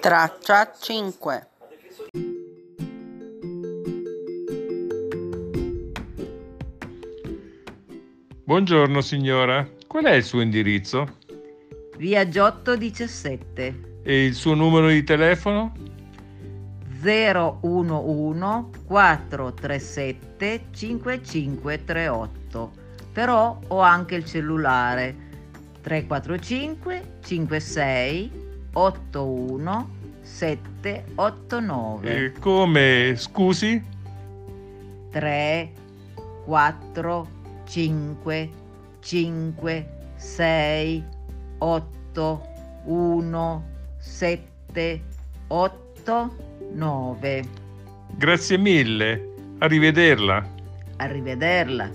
Traccia 5 Buongiorno signora, qual è il suo indirizzo? Via Giotto 17 E il suo numero di telefono? 011 437 5538. Però ho anche il cellulare 345 56 81 789 E come, scusi? 3 4 5 5 6 8 1 7 8 9 Grazie mille, arrivederla. Arrivederla.